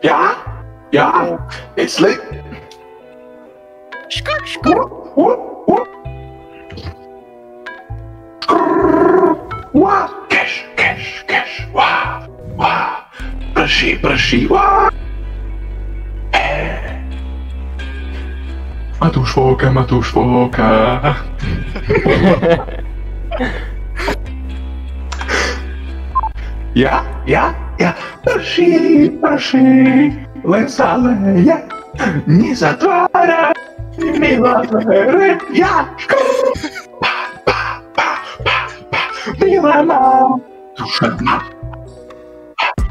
Ja? Ja? It's lit. Škur, škur. Whoop, whoop. Wah, cash, cash, cash. Wah, wah. Prší, prší. Wah. Matúš Fóka, Matúš Fóka. Ja, ja, ja, prší, prší, len sa leje, nezatvára, milá dvere, ja, škú, pa, pa, pa, pa, pa, milá má, duša má.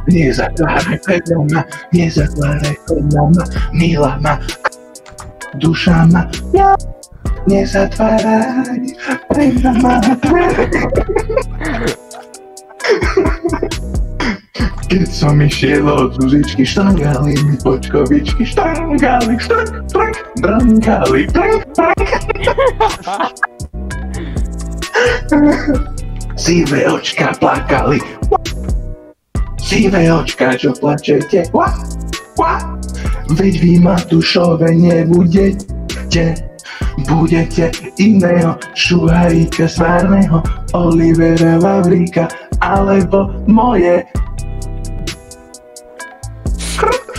Nezatváraj pred mňa, nezatváraj pred mňa, milá má, duša má, ja, Keď som išiel od Zuzičky, štangali mi počkovičky, štangali, štank, štank, brankali, štank, štank. Sivé očka plakali, sivé očka, čo plačete, Wah, wah. veď vy Matušove nebudete, budete iného šuharíka svárneho, Olivera Vavríka, alebo moje.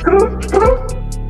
Круто!